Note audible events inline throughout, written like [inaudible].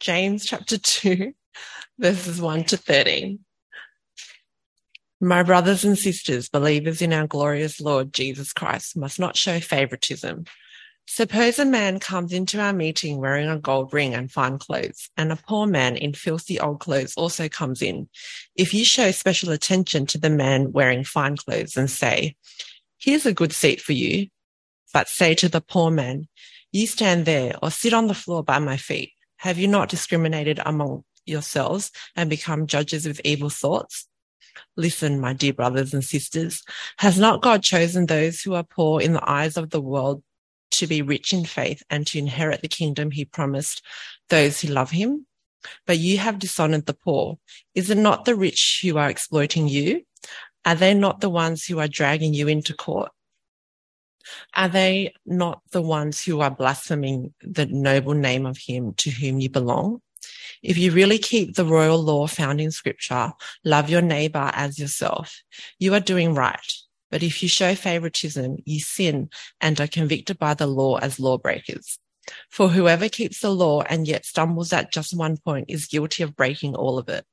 James chapter 2, verses 1 to 13. My brothers and sisters, believers in our glorious Lord Jesus Christ, must not show favoritism. Suppose a man comes into our meeting wearing a gold ring and fine clothes, and a poor man in filthy old clothes also comes in. If you show special attention to the man wearing fine clothes and say, Here's a good seat for you, but say to the poor man, You stand there or sit on the floor by my feet. Have you not discriminated among yourselves and become judges with evil thoughts? Listen, my dear brothers and sisters, has not God chosen those who are poor in the eyes of the world to be rich in faith and to inherit the kingdom he promised those who love him? But you have dishonored the poor. Is it not the rich who are exploiting you? Are they not the ones who are dragging you into court? Are they not the ones who are blaspheming the noble name of him to whom you belong? If you really keep the royal law found in scripture, love your neighbor as yourself, you are doing right. But if you show favoritism, you sin and are convicted by the law as lawbreakers. For whoever keeps the law and yet stumbles at just one point is guilty of breaking all of it.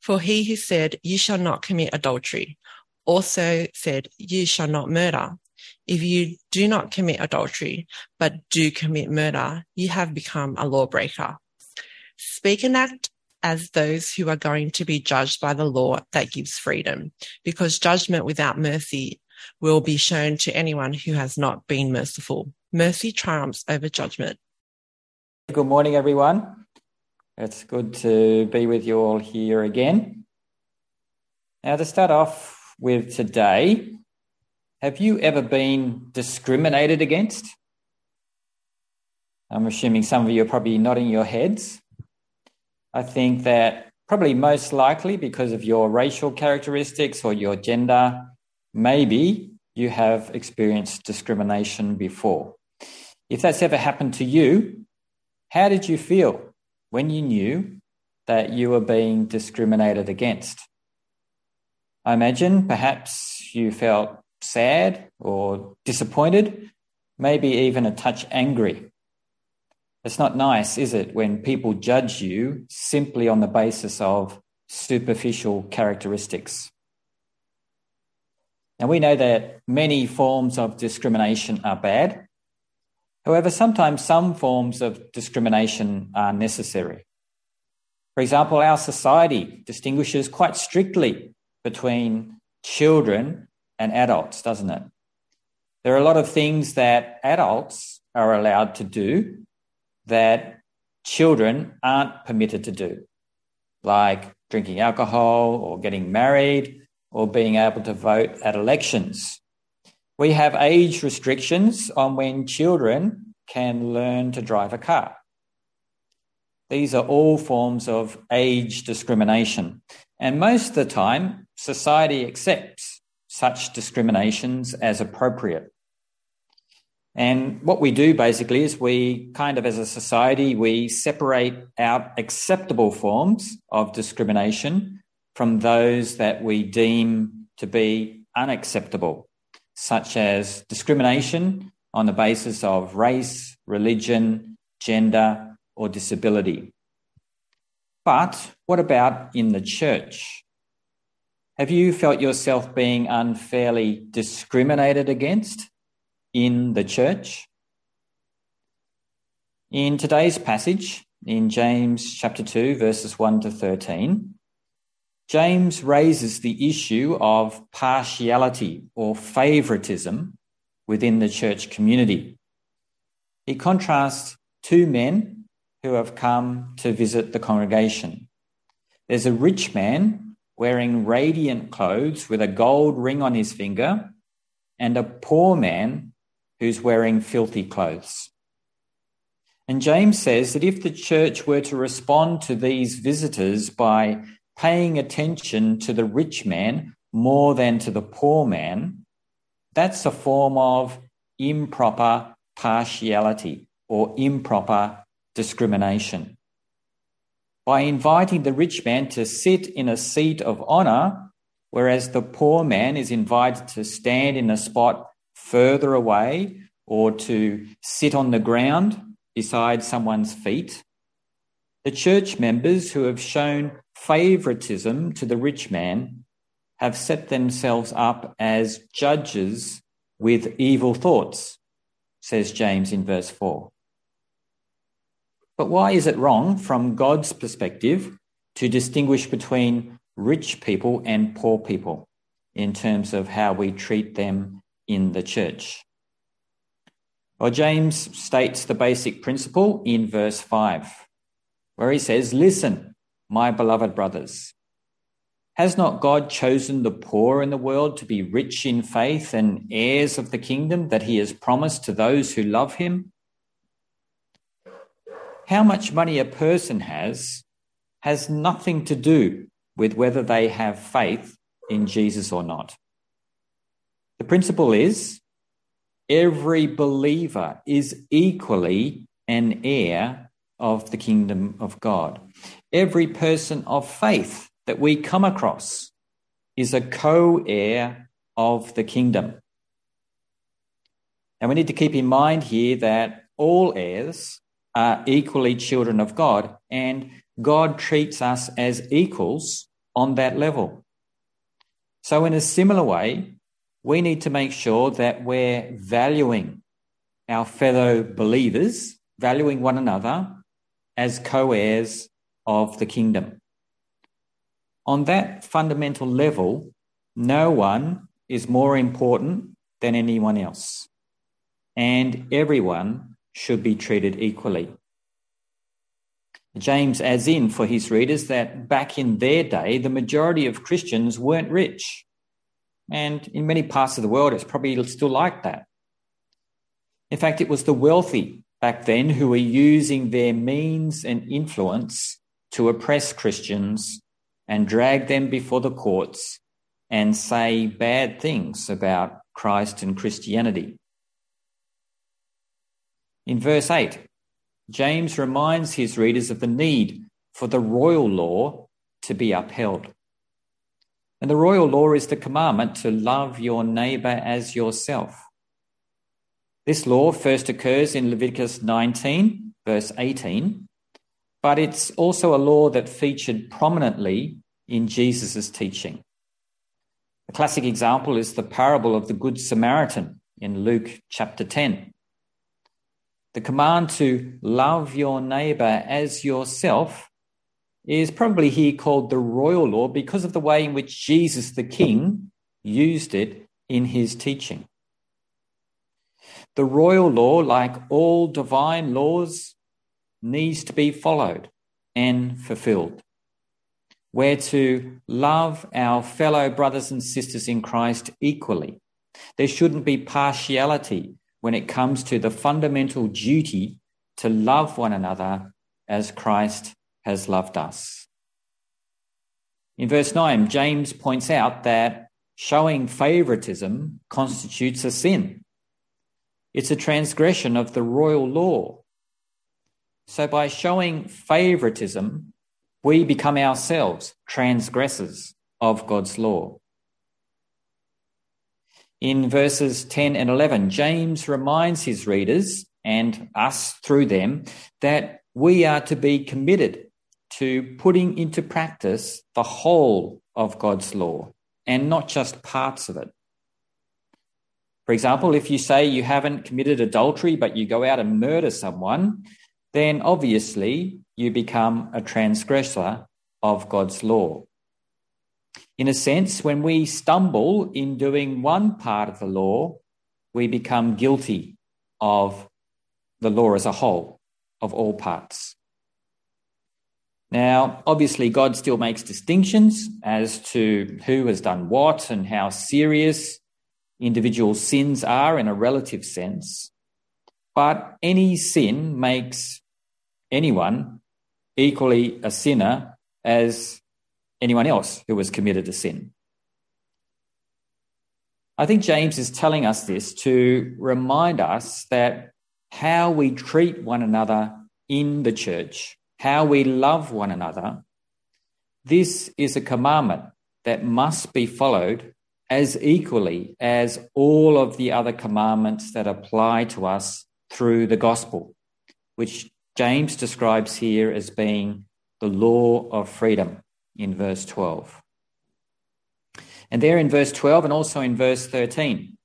For he who said, you shall not commit adultery, also said, you shall not murder. If you do not commit adultery, but do commit murder, you have become a lawbreaker. Speak and act as those who are going to be judged by the law that gives freedom, because judgment without mercy will be shown to anyone who has not been merciful. Mercy triumphs over judgment. Good morning, everyone. It's good to be with you all here again. Now, to start off with today, have you ever been discriminated against? I'm assuming some of you are probably nodding your heads. I think that probably most likely because of your racial characteristics or your gender, maybe you have experienced discrimination before. If that's ever happened to you, how did you feel when you knew that you were being discriminated against? I imagine perhaps you felt sad or disappointed, maybe even a touch angry. It's not nice, is it, when people judge you simply on the basis of superficial characteristics? Now, we know that many forms of discrimination are bad. However, sometimes some forms of discrimination are necessary. For example, our society distinguishes quite strictly between children and adults, doesn't it? There are a lot of things that adults are allowed to do that children aren't permitted to do, like drinking alcohol or getting married or being able to vote at elections. We have age restrictions on when children can learn to drive a car. These are all forms of age discrimination. And most of the time, society accepts such discriminations as appropriate. And what we do basically is we kind of, as a society, we separate out acceptable forms of discrimination from those that we deem to be unacceptable, such as discrimination on the basis of race, religion, gender, or disability. But what about in the church? Have you felt yourself being unfairly discriminated against in the church? In today's passage, in James chapter 2, verses 1 to 13, James raises the issue of partiality or favoritism within the church community. He contrasts two men who have come to visit the congregation. There's a rich man wearing radiant clothes with a gold ring on his finger, and a poor man who's wearing filthy clothes. And James says that if the church were to respond to these visitors by paying attention to the rich man more than to the poor man, that's a form of improper partiality or improper discrimination by inviting the rich man to sit in a seat of honor, whereas the poor man is invited to stand in a spot further away or to sit on the ground beside someone's feet. the church members who have shown favoritism to the rich man have set themselves up as judges with evil thoughts, says James in verse 4. But why is it wrong from God's perspective to distinguish between rich people and poor people in terms of how we treat them in the church? Well, James states the basic principle in verse 5, where he says, Listen, my beloved brothers. Has not God chosen the poor in the world to be rich in faith and heirs of the kingdom that he has promised to those who love him? How much money a person has has nothing to do with whether they have faith in Jesus or not. The principle is every believer is equally an heir of the kingdom of God. Every person of faith that we come across is a co heir of the kingdom. And we need to keep in mind here that all heirs are equally children of God, and God treats us as equals on that level. So, in a similar way, we need to make sure that we're valuing our fellow believers, valuing one another as co heirs of the kingdom. On that fundamental level, no one is more important than anyone else, and everyone should be treated equally. James adds in for his readers that back in their day, the majority of Christians weren't rich. And in many parts of the world, it's probably still like that. In fact, it was the wealthy back then who were using their means and influence to oppress Christians and drag them before the courts and say bad things about Christ and Christianity. In verse 8, James reminds his readers of the need for the royal law to be upheld. And the royal law is the commandment to love your neighbor as yourself. This law first occurs in Leviticus 19, verse 18, but it's also a law that featured prominently in Jesus' teaching. A classic example is the parable of the Good Samaritan in Luke chapter 10. The command to love your neighbor as yourself is probably here called the royal law because of the way in which Jesus the King used it in his teaching. The royal law, like all divine laws, needs to be followed and fulfilled. We're to love our fellow brothers and sisters in Christ equally. There shouldn't be partiality when it comes to the fundamental duty to love one another as Christ has loved us. In verse 9, James points out that showing favoritism constitutes a sin. It's a transgression of the royal law. So, by showing favoritism, we become ourselves transgressors of God's law. In verses 10 and 11, James reminds his readers and us through them that we are to be committed to putting into practice the whole of God's law and not just parts of it. For example, if you say you haven't committed adultery, but you go out and murder someone, then obviously you become a transgressor of God's law. In a sense, when we stumble in doing one part of the law, we become guilty of the law as a whole, of all parts. Now, obviously, God still makes distinctions as to who has done what and how serious individual sins are in a relative sense, but any sin makes anyone equally a sinner as anyone else who has committed a sin. I think James is telling us this to remind us that how we treat one another in the church, how we love one another, this is a commandment that must be followed as equally as all of the other commandments that apply to us through the gospel, which James describes here as being the law of freedom in verse 12. And there in verse 12 and also in verse 13,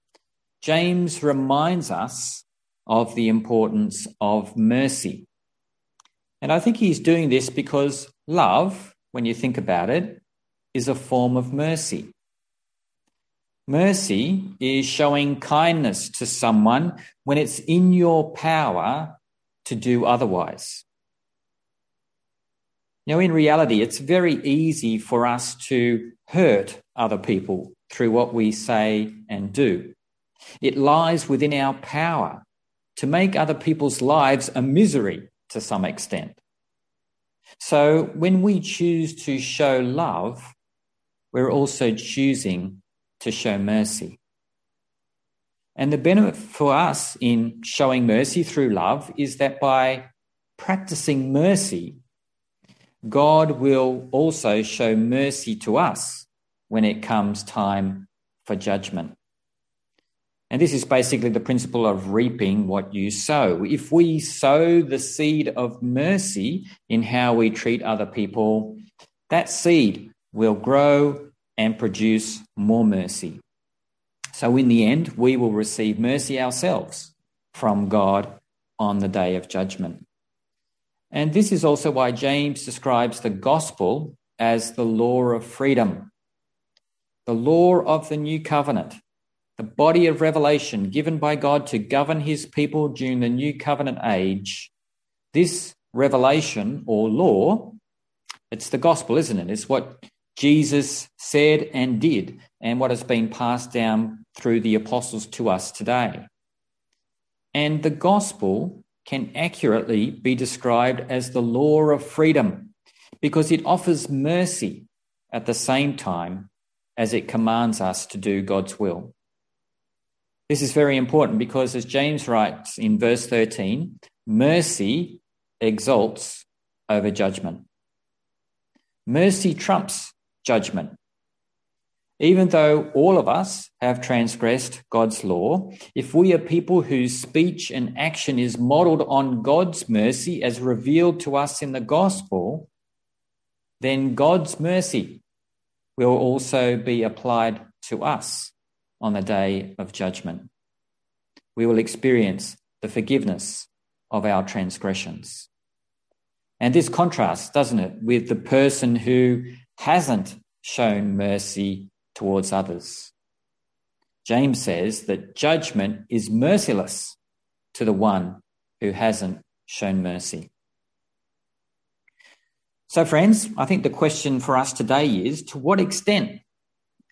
James reminds us of the importance of mercy. And I think he's doing this because love, when you think about it, is a form of mercy. Mercy is showing kindness to someone when it's in your power to do otherwise. Know, in reality, it's very easy for us to hurt other people through what we say and do. It lies within our power to make other people's lives a misery to some extent. So when we choose to show love, we're also choosing to show mercy. And the benefit for us in showing mercy through love is that by practicing mercy, God will also show mercy to us when it comes time for judgment. And this is basically the principle of reaping what you sow. If we sow the seed of mercy in how we treat other people, that seed will grow and produce more mercy. So, in the end, we will receive mercy ourselves from God on the day of judgment. And this is also why James describes the gospel as the law of freedom, the law of the new covenant the body of revelation given by God to govern his people during the new covenant age, this revelation or law, it's the gospel, isn't it? It's what Jesus said and did, and what has been passed down through the apostles to us today. And the gospel can accurately be described as the law of freedom because it offers mercy at the same time as it commands us to do God's will. This is very important because, as James writes in verse 13, mercy exalts over judgment. Mercy trumps judgment. Even though all of us have transgressed God's law, if we are people whose speech and action is modeled on God's mercy as revealed to us in the gospel, then God's mercy will also be applied to us on the day of judgment. We will experience the forgiveness of our transgressions. And this contrasts, doesn't it, with the person who hasn't shown mercy towards others. James says that judgment is merciless to the one who hasn't shown mercy. So, friends, I think the question for us today is to what extent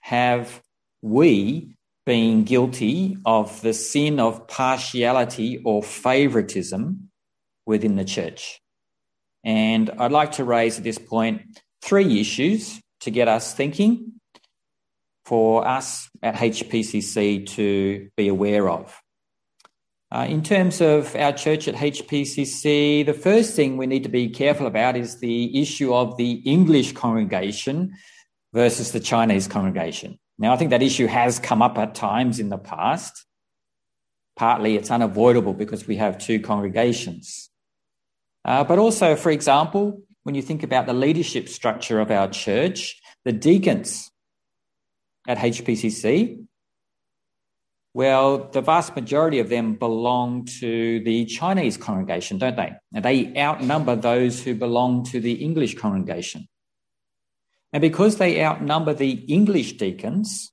have we being guilty of the sin of partiality or favoritism within the church. And I'd like to raise at this point three issues to get us thinking for us at HPCC to be aware of. Uh, in terms of our church at HPCC, the first thing we need to be careful about is the issue of the English congregation versus the Chinese congregation. Now, I think that issue has come up at times in the past. Partly it's unavoidable because we have two congregations. Uh, but also, for example, when you think about the leadership structure of our church, the deacons at HPCC, well, the vast majority of them belong to the Chinese congregation, don't they? And they outnumber those who belong to the English congregation. And because they outnumber the English deacons,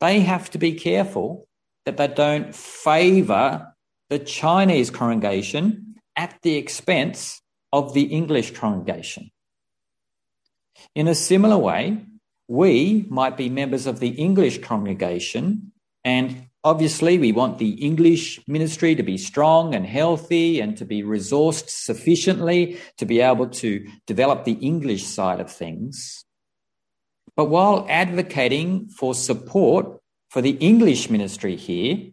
they have to be careful that they don't favour the Chinese congregation at the expense of the English congregation. In a similar way, we might be members of the English congregation, and obviously, we want the English ministry to be strong and healthy and to be resourced sufficiently to be able to develop the English side of things. But while advocating for support for the English ministry here,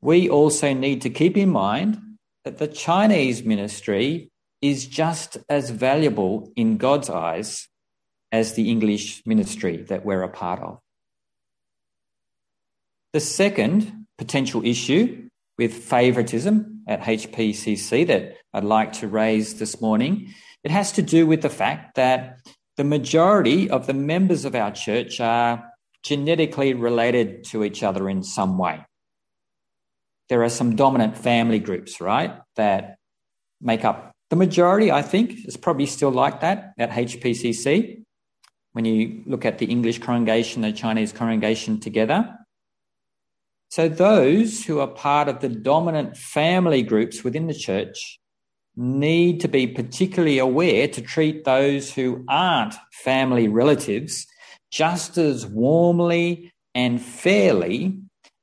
we also need to keep in mind that the Chinese ministry is just as valuable in God's eyes as the English ministry that we're a part of. The second potential issue with favoritism at HPCC that I'd like to raise this morning. It has to do with the fact that the majority of the members of our church are genetically related to each other in some way. There are some dominant family groups, right, that make up the majority, I think, is probably still like that at HPCC. When you look at the English congregation, the Chinese congregation together. So, those who are part of the dominant family groups within the church need to be particularly aware to treat those who aren't family relatives just as warmly and fairly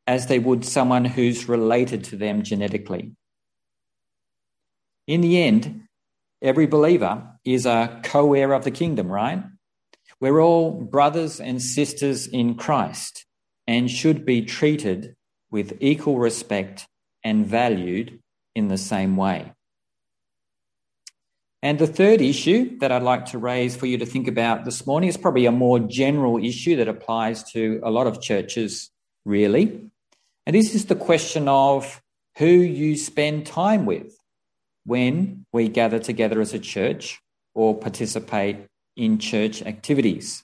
as they would someone who's related to them genetically. In the end, every believer is a co heir of the kingdom, right? We're all brothers and sisters in Christ and should be treated with equal respect and valued in the same way. And the third issue that I'd like to raise for you to think about this morning is probably a more general issue that applies to a lot of churches, really. And this is the question of who you spend time with when we gather together as a church or participate in church activities.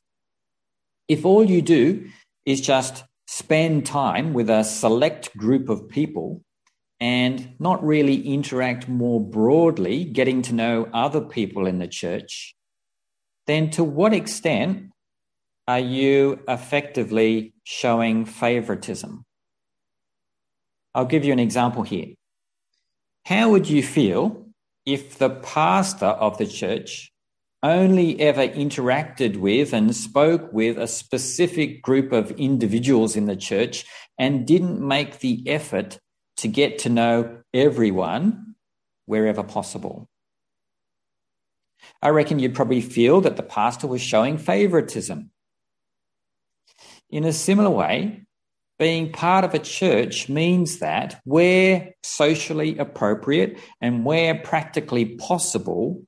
If all you do is just spend time with a select group of people, and not really interact more broadly, getting to know other people in the church, then to what extent are you effectively showing favoritism? I'll give you an example here. How would you feel if the pastor of the church only ever interacted with and spoke with a specific group of individuals in the church and didn't make the effort to get to know everyone wherever possible. I reckon you'd probably feel that the pastor was showing favoritism. In a similar way, being part of a church means that where socially appropriate and where practically possible,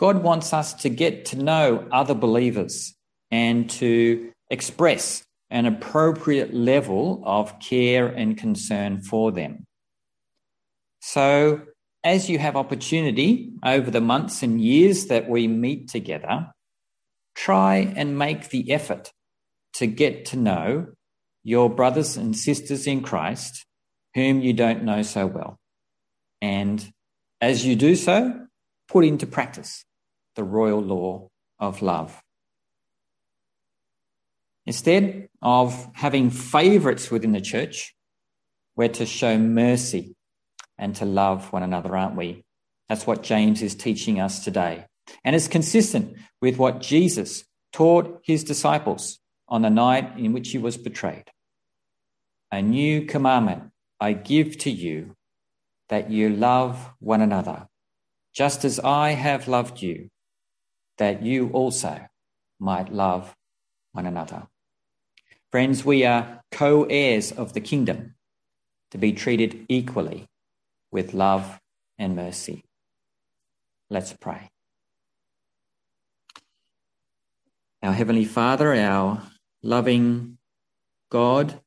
God wants us to get to know other believers and to express an appropriate level of care and concern for them. So, as you have opportunity over the months and years that we meet together, try and make the effort to get to know your brothers and sisters in Christ whom you don't know so well. And as you do so, put into practice the royal law of love. Instead of having favorites within the church, we're to show mercy and to love one another, aren't we? That's what James is teaching us today. And it's consistent with what Jesus taught his disciples on the night in which he was betrayed. A new commandment I give to you that you love one another, just as I have loved you, that you also might love one another. Friends, we are co heirs of the kingdom to be treated equally with love and mercy. Let's pray. Our Heavenly Father, our loving God,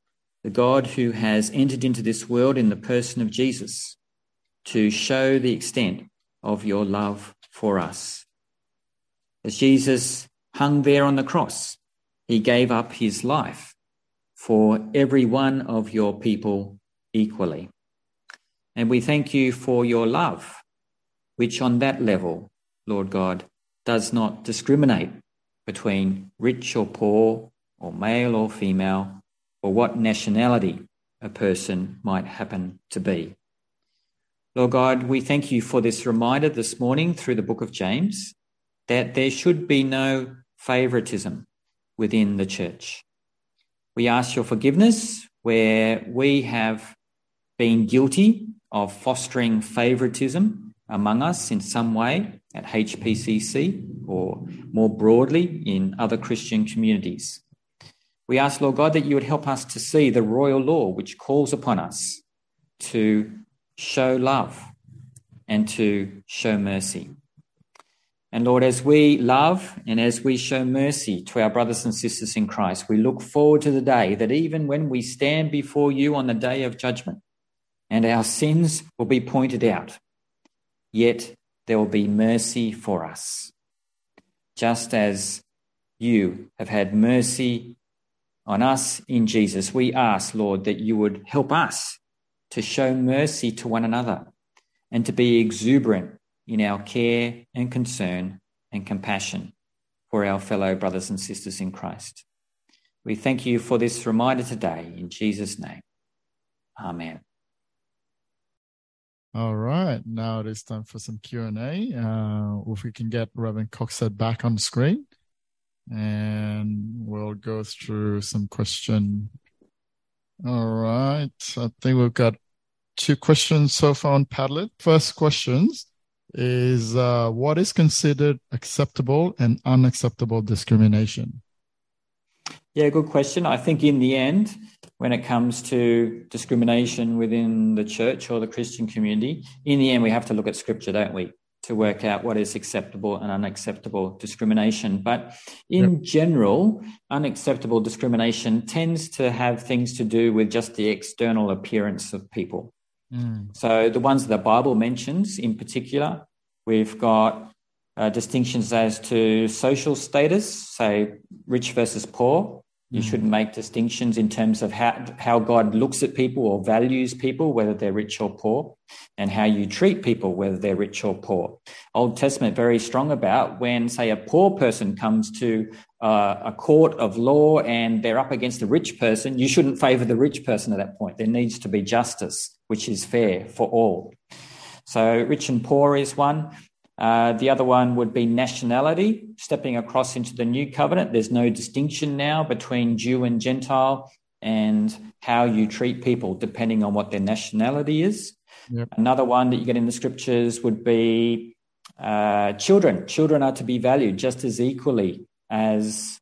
the God who has entered into this world in the person of Jesus to show the extent of your love for us. As Jesus hung there on the cross, he gave up his life for every one of your people equally. And we thank you for your love, which on that level, Lord God, does not discriminate between rich or poor, or male or female, or what nationality a person might happen to be. Lord God, we thank you for this reminder this morning through the book of James that there should be no favoritism within the church. We ask your forgiveness where we have been guilty of fostering favoritism among us in some way at HPCC or more broadly in other Christian communities. We ask, Lord God, that you would help us to see the royal law which calls upon us to show love and to show mercy. And Lord, as we love and as we show mercy to our brothers and sisters in Christ, we look forward to the day that even when we stand before you on the day of judgment and our sins will be pointed out. Yet there will be mercy for us. Just as you have had mercy on us in Jesus, we ask, Lord, that you would help us to show mercy to one another and to be exuberant in our care and concern and compassion for our fellow brothers and sisters in Christ. We thank you for this reminder today in Jesus' name. Amen. All right, now it is time for some Q and A. Uh, if we can get Reverend Coxhead back on the screen, and we'll go through some question. All right, I think we've got two questions so far on Padlet. First questions is uh, what is considered acceptable and unacceptable discrimination? Yeah, good question. I think in the end, when it comes to discrimination within the church or the Christian community, in the end, we have to look at scripture, don't we, to work out what is acceptable and unacceptable discrimination. But in yep. general, unacceptable discrimination tends to have things to do with just the external appearance of people. Mm. So the ones the Bible mentions in particular, we've got uh, distinctions as to social status, say rich versus poor, you mm. shouldn't make distinctions in terms of how, how God looks at people or values people, whether they're rich or poor, and how you treat people, whether they're rich or poor. Old Testament very strong about when, say, a poor person comes to uh, a court of law and they're up against a rich person, you shouldn't favor the rich person at that point. There needs to be justice, which is fair for all. So, rich and poor is one. Uh, the other one would be nationality, stepping across into the new covenant. There's no distinction now between Jew and Gentile and how you treat people depending on what their nationality is. Yep. Another one that you get in the scriptures would be uh, children. Children are to be valued just as equally as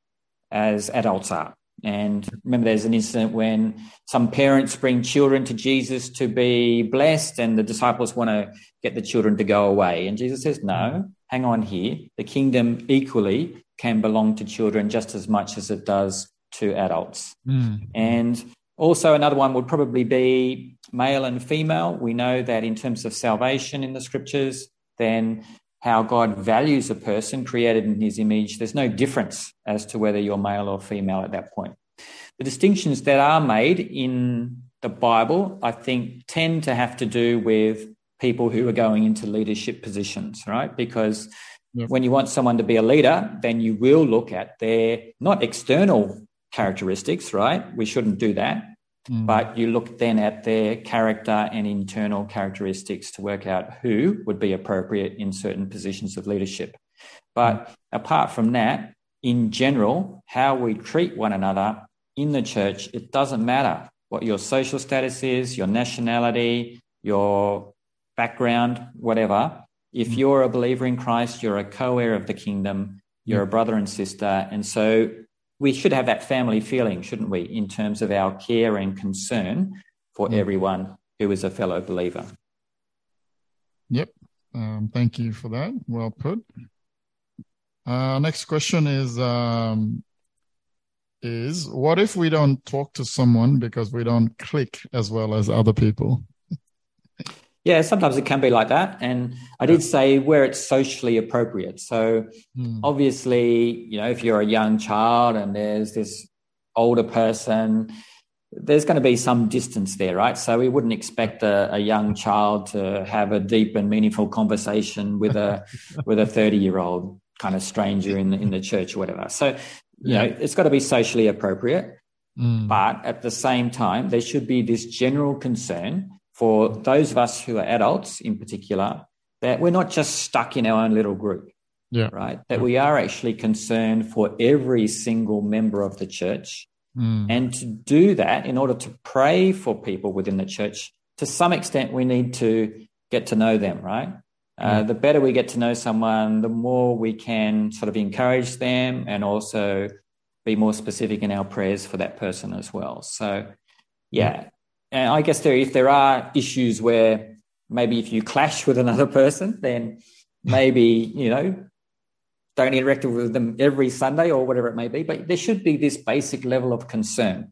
as adults are. And remember, there's an incident when some parents bring children to Jesus to be blessed, and the disciples want to get the children to go away. And Jesus says, No, hang on here. The kingdom equally can belong to children just as much as it does to adults. Mm. And also, another one would probably be male and female. We know that in terms of salvation in the scriptures, then how God values a person created in his image, there's no difference as to whether you're male or female at that point. The distinctions that are made in the Bible, I think, tend to have to do with people who are going into leadership positions, right? Because yes. when you want someone to be a leader, then you will look at their not external characteristics, right? We shouldn't do that. Mm. But you look then at their character and internal characteristics to work out who would be appropriate in certain positions of leadership. But mm. apart from that, in general, how we treat one another in the church, it doesn't matter what your social status is, your nationality, your background, whatever. If mm. you're a believer in Christ, you're a co heir of the kingdom, you're a brother and sister. And so we should have that family feeling, shouldn't we, in terms of our care and concern for mm. everyone who is a fellow believer. Yep. Um, thank you for that. Well put. Uh, next question is um, is what if we don't talk to someone because we don't click as well as other people? Yeah, sometimes it can be like that. And I did say where it's socially appropriate. So mm. obviously, you know, if you're a young child and there's this older person, there's going to be some distance there, right? So we wouldn't expect a, a young child to have a deep and meaningful conversation with a [laughs] with a 30 year old kind of stranger in the, in the church or whatever. So you know, it's got to be socially appropriate. Mm. But at the same time, there should be this general concern for those of us who are adults in particular, that we're not just stuck in our own little group. Yeah. Right. That yeah. we are actually concerned for every single member of the church. Mm. And to do that, in order to pray for people within the church, to some extent, we need to get to know them, right? Uh, the better we get to know someone, the more we can sort of encourage them and also be more specific in our prayers for that person as well. So, yeah, and I guess there, if there are issues where maybe if you clash with another person, then maybe, you know, don't interact with them every Sunday or whatever it may be. But there should be this basic level of concern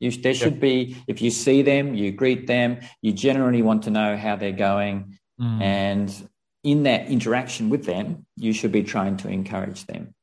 You, there should be, if you see them, you greet them, you generally want to know how they're going. Mm. And in that interaction with them, you should be trying to encourage them.